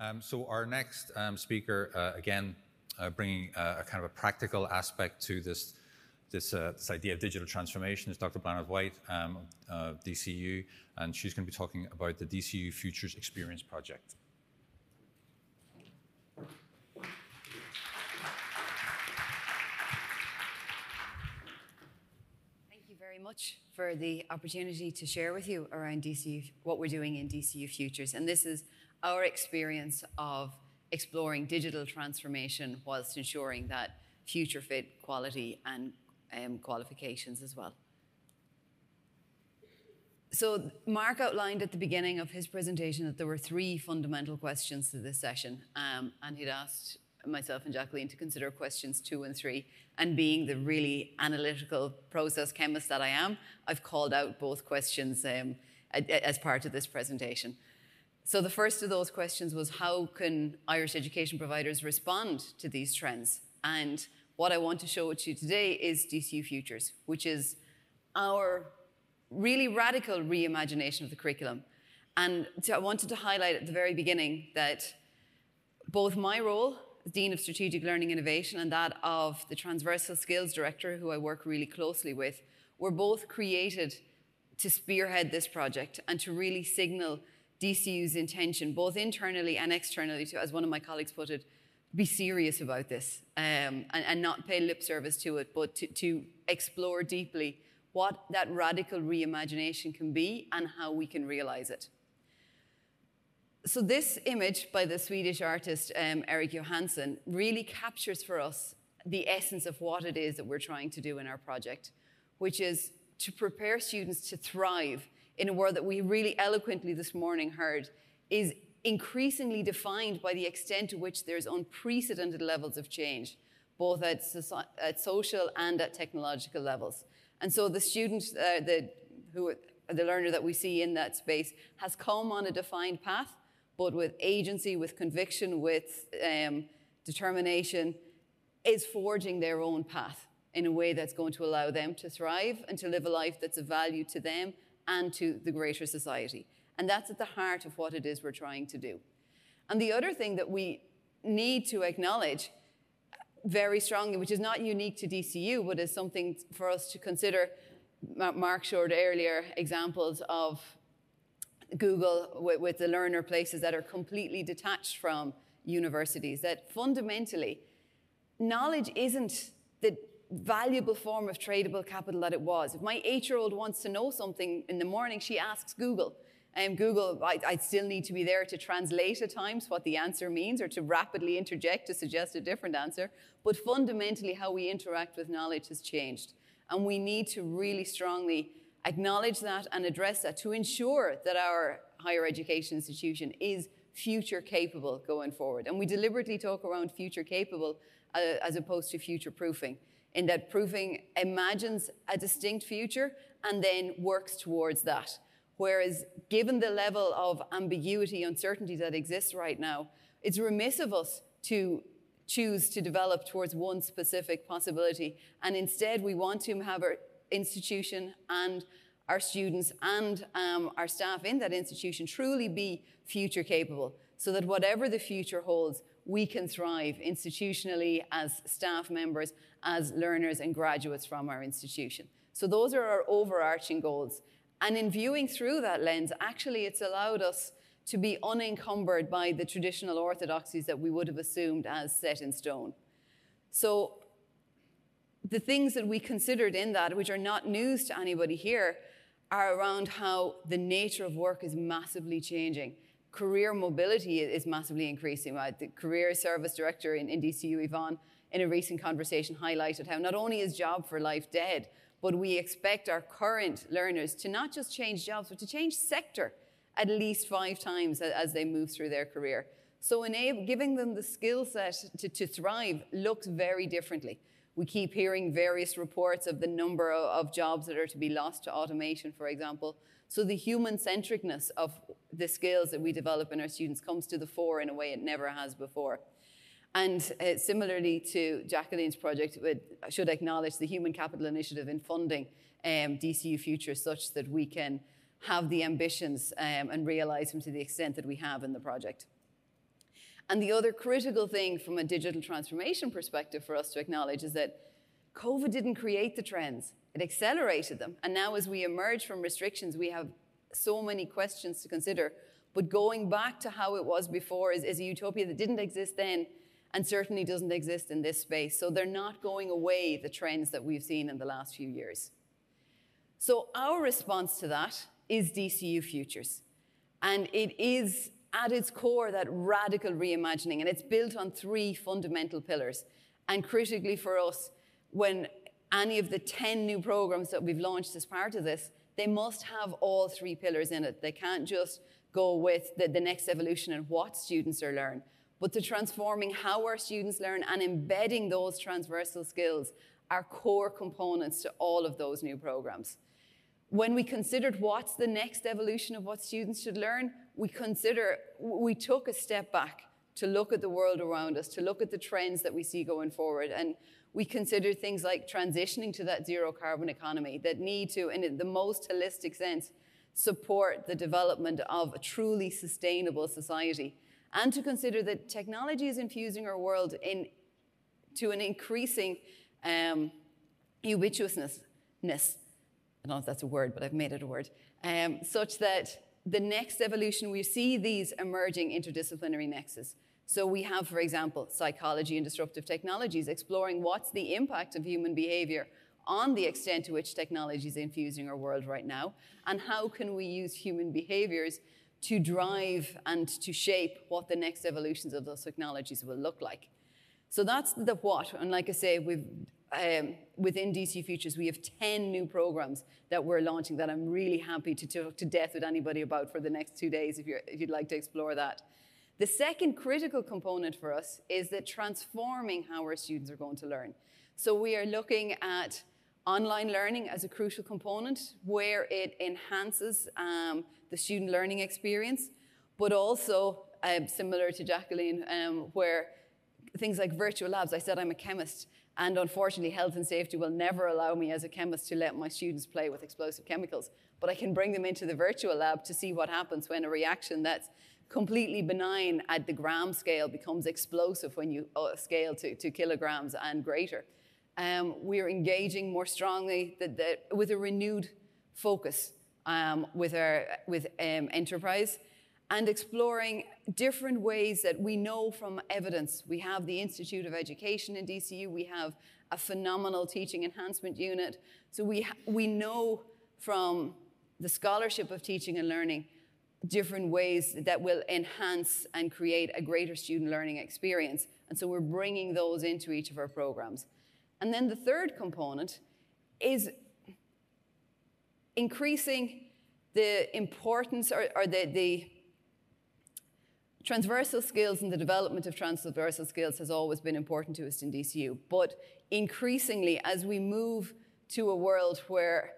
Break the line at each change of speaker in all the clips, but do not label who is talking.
Um, so our next um, speaker, uh, again, uh, bringing uh, a kind of a practical aspect to this, this, uh, this idea of digital transformation is Dr. Blánaid White, um, DCU, and she's going to be talking about the DCU Futures Experience Project.
Thank you very much for the opportunity to share with you around DCU, what we're doing in DCU Futures. And this is our experience of exploring digital transformation whilst ensuring that future fit quality and um, qualifications as well. So Mark outlined at the beginning of his presentation that there were three fundamental questions to this session, um, and he'd asked myself and Jacqueline to consider questions two and three. And being the really analytical process chemist that I am, I've called out both questions um, as part of this presentation. So the first of those questions was how can Irish education providers respond to these trends? And what I want to show to you today is DCU Futures, which is our really radical reimagination of the curriculum. And I wanted to highlight at the very beginning that both my role as Dean of Strategic Learning Innovation and that of the Transversal Skills Director, who I work really closely with, were both created to spearhead this project and to really signal DCU's intention, both internally and externally, to, as one of my colleagues put it, be serious about this um, and, and, not pay lip service to it, but to, to explore deeply what that radical reimagination can be and how we can realize it. So, this image by the Swedish artist um, Erik Johansson really captures for us the essence of what it is that we're trying to do in our project, which is to prepare students to thrive in a world that we really eloquently this morning heard is increasingly defined by the extent to which there's unprecedented levels of change, both at, at social and at technological levels. And so the student, uh, the, who, the learner that we see in that space has come on a defined path, but with agency, with conviction, with um, determination, is forging their own path in a way that's going to allow them to thrive and to live a life that's of value to them and to the greater society. And that's at the heart of what it is we're trying to do. And the other thing that we need to acknowledge very strongly, which is not unique to DCU, but is something for us to consider. Mark showed earlier examples of Google with, with the learner places that are completely detached from universities, that fundamentally, knowledge isn't the valuable form of tradable capital that it was. If my eight year old wants to know something in the morning, she asks Google. Um, Google, I, I, still need to be there to translate at times what the answer means or to rapidly interject to suggest a different answer. But fundamentally, how we interact with knowledge has changed. And we need to really strongly acknowledge that and address that to ensure that our higher education institution is future capable going forward. And we deliberately talk around future capable uh, as opposed to future proofing in that proofing imagines a distinct future and then works towards that. Whereas, given the level of ambiguity, uncertainty that exists right now, it's remiss of us to choose to develop towards one specific possibility. And instead, we want to have our institution and our students and um, our staff in that institution truly be future capable so that whatever the future holds, we can thrive institutionally as staff members, as learners and graduates from our institution. So those are our overarching goals. And in viewing through that lens, actually it's allowed us to be unencumbered by the traditional orthodoxies that we would have assumed as set in stone. So the things that we considered in that, which are not news to anybody here, are around how the nature of work is massively changing career mobility is massively increasing. Right? The career service director in, in DCU, Yvonne, in a recent conversation highlighted how not only is job for life dead, but we expect our current learners to not just change jobs, but to change sector at least five times as they move through their career. So enable, giving them the skill set to, to thrive looks very differently. We keep hearing various reports of the number of, of jobs that are to be lost to automation, for example. So the human centricness of the skills that we develop in our students comes to the fore in a way it never has before. And uh, similarly to Jacqueline's project, I should acknowledge the Human Capital Initiative in funding um, DCU Future such that we can have the ambitions um, and realize them to the extent that we have in the project. And the other critical thing from a digital transformation perspective for us to acknowledge is that COVID didn't create the trends, it accelerated them. And now, as we emerge from restrictions, we have so many questions to consider. But going back to how it was before is, is a utopia that didn't exist then and certainly doesn't exist in this space. So they're not going away, the trends that we've seen in the last few years. So our response to that is DCU Futures. And it is at its core that radical reimagining, and it's built on three fundamental pillars. And critically for us, when any of the 10 new programs that we've launched as part of this, they must have all three pillars in it. They can't just go with the, the next evolution and what students are learning, but to transforming how our students learn and embedding those transversal skills are core components to all of those new programs. When we considered what's the next evolution of what students should learn, we consider we took a step back to look at the world around us, to look at the trends that we see going forward. And we consider things like transitioning to that zero carbon economy that need to, in the most holistic sense, support the development of a truly sustainable society. And to consider that technology is infusing our world in, to an increasing um, ubiquitousness. I don't know if that's a word, but I've made it a word. Um, such that the next evolution, we see these emerging interdisciplinary nexus. So we have, for example, psychology and disruptive technologies exploring what's the impact of human behavior on the extent to which technology is infusing our world right now, and how can we use human behaviors to drive and to shape what the next evolutions of those technologies will look like. So that's the what, and like I say, we've um, within DC Futures, we have 10 new programs that we're launching that I'm really happy to talk to death with anybody about for the next two days if, if you'd like to explore that. The second critical component for us is that transforming how our students are going to learn. So we are looking at online learning as a crucial component where it enhances um, the student learning experience, but also um, similar to Jacqueline, um, where things like virtual labs, I said I'm a chemist, and unfortunately, health and safety will never allow me as a chemist to let my students play with explosive chemicals. But I can bring them into the virtual lab to see what happens when a reaction that's completely benign at the gram scale becomes explosive when you uh, scale to, to kilograms and greater. Um, we're engaging more strongly the, the, with a renewed focus um, with our with um, enterprise and exploring different ways that we know from evidence. We have the Institute of Education in DCU, we have a phenomenal teaching enhancement unit. So we, we know from the scholarship of teaching and learning different ways that will enhance and create a greater student learning experience. And so we're bringing those into each of our programs. And then the third component is increasing the importance or, or the, the transversal skills and the development of transversal skills has always been important to us in DCU. But increasingly, as we move to a world where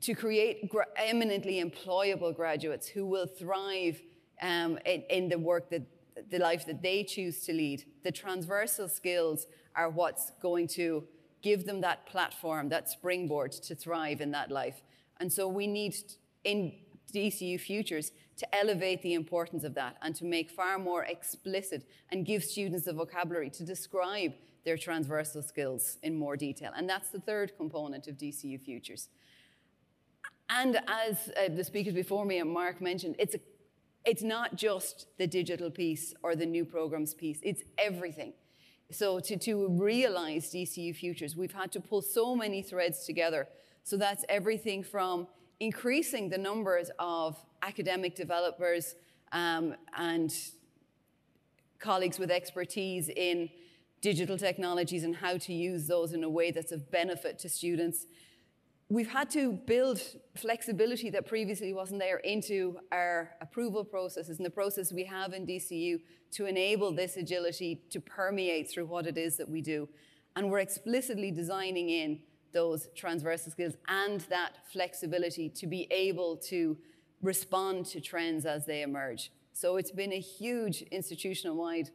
to create eminently employable graduates who will thrive um, in, in, the work that the life that they choose to lead. The transversal skills are what's going to give them that platform, that springboard to thrive in that life. And so we need in DCU Futures to elevate the importance of that and to make far more explicit and give students the vocabulary to describe their transversal skills in more detail. And that's the third component of DCU Futures. And as uh, the speakers before me and Mark mentioned, it's, a, it's not just the digital piece or the new programs piece, it's everything. So to, to realize DCU Futures, we've had to pull so many threads together. So that's everything from increasing the numbers of academic developers um, and colleagues with expertise in digital technologies and how to use those in a way that's of benefit to students we've had to build flexibility that previously wasn't there into our approval processes and the process we have in DCU to enable this agility to permeate through what it is that we do. And we're explicitly designing in those transversal skills and that flexibility to be able to respond to trends as they emerge. So it's been a huge institutional wide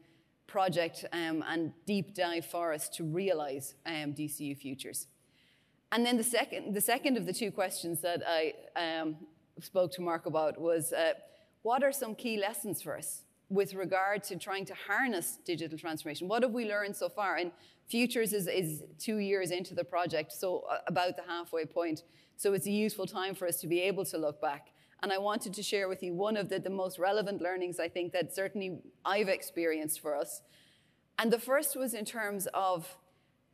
project um, and deep dive for us to realize um, DCU futures. And then the second, the second of the two questions that I um, spoke to Mark about was uh, what are some key lessons for us with regard to trying to harness digital transformation. What have we learned so far? And Futures is, is two years into the project, so uh, about the halfway point. So it's a useful time for us to be able to look back. And I wanted to share with you one of the, the most relevant learnings I think that certainly I've experienced for us. And the first was in terms of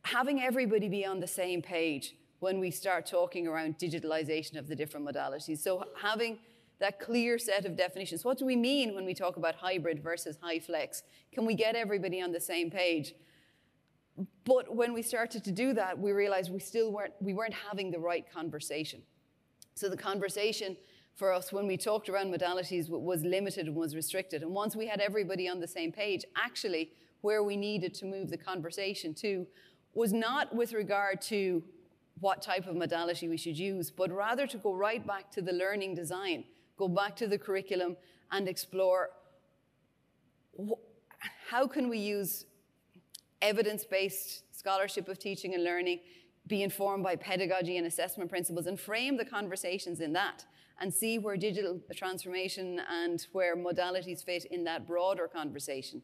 having everybody be on the same page when we start talking around digitalization of the different modalities. So having that clear set of definitions. What do we mean when we talk about hybrid versus HyFlex? Can we get everybody on the same page? But when we started to do that, we realized we still weren't, we weren't having the right conversation. So the conversation for us when we talked around modalities was limited and was restricted. And once we had everybody on the same page, actually, where we needed to move the conversation to was not with regard to what type of modality we should use, but rather to go right back to the learning design, go back to the curriculum and explore how can we use evidence-based scholarship of teaching and learning, be informed by pedagogy and assessment principles, and frame the conversations in that, and see where digital transformation and where modalities fit in that broader conversation.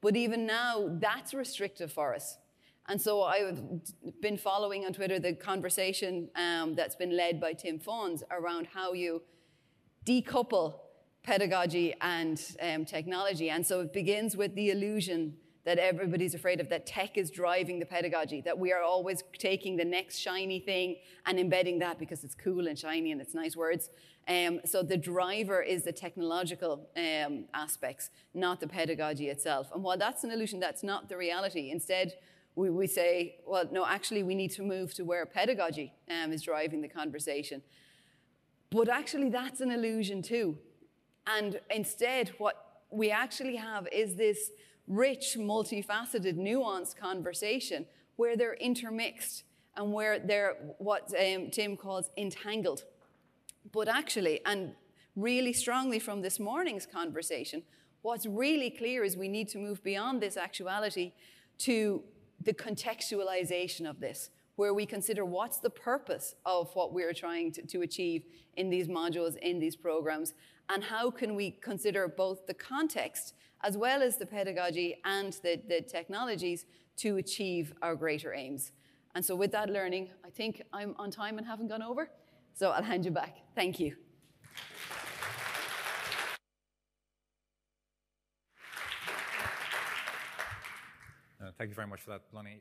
But even now, that's restrictive for us. And so I've been following on Twitter the conversation um, that's been led by Tim Fawns around how you decouple pedagogy and um, technology. And so it begins with the illusion that everybody's afraid of, that tech is driving the pedagogy, that we are always taking the next shiny thing and embedding that because it's cool and shiny and it's nice words. Um, so the driver is the technological um, aspects, not the pedagogy itself. And while that's an illusion, that's not the reality. Instead, we, we say, well, no, actually, we need to move to where pedagogy um, is driving the conversation. But actually, that's an illusion too. And instead, what we actually have is this rich, multifaceted, nuanced conversation where they're intermixed and where they're what um, Tim calls entangled. But actually, and really strongly from this morning's conversation, what's really clear is we need to move beyond this actuality to the contextualization of this, where we consider what's the purpose of what we're trying to, to, achieve in these modules, in these programs, and how can we consider both the context as well as the pedagogy and the, the technologies to achieve our greater aims. And so with that learning, I think I'm on time and haven't gone over. So I'll hand you back. Thank you.
Uh, thank you very much for that, Blánaid.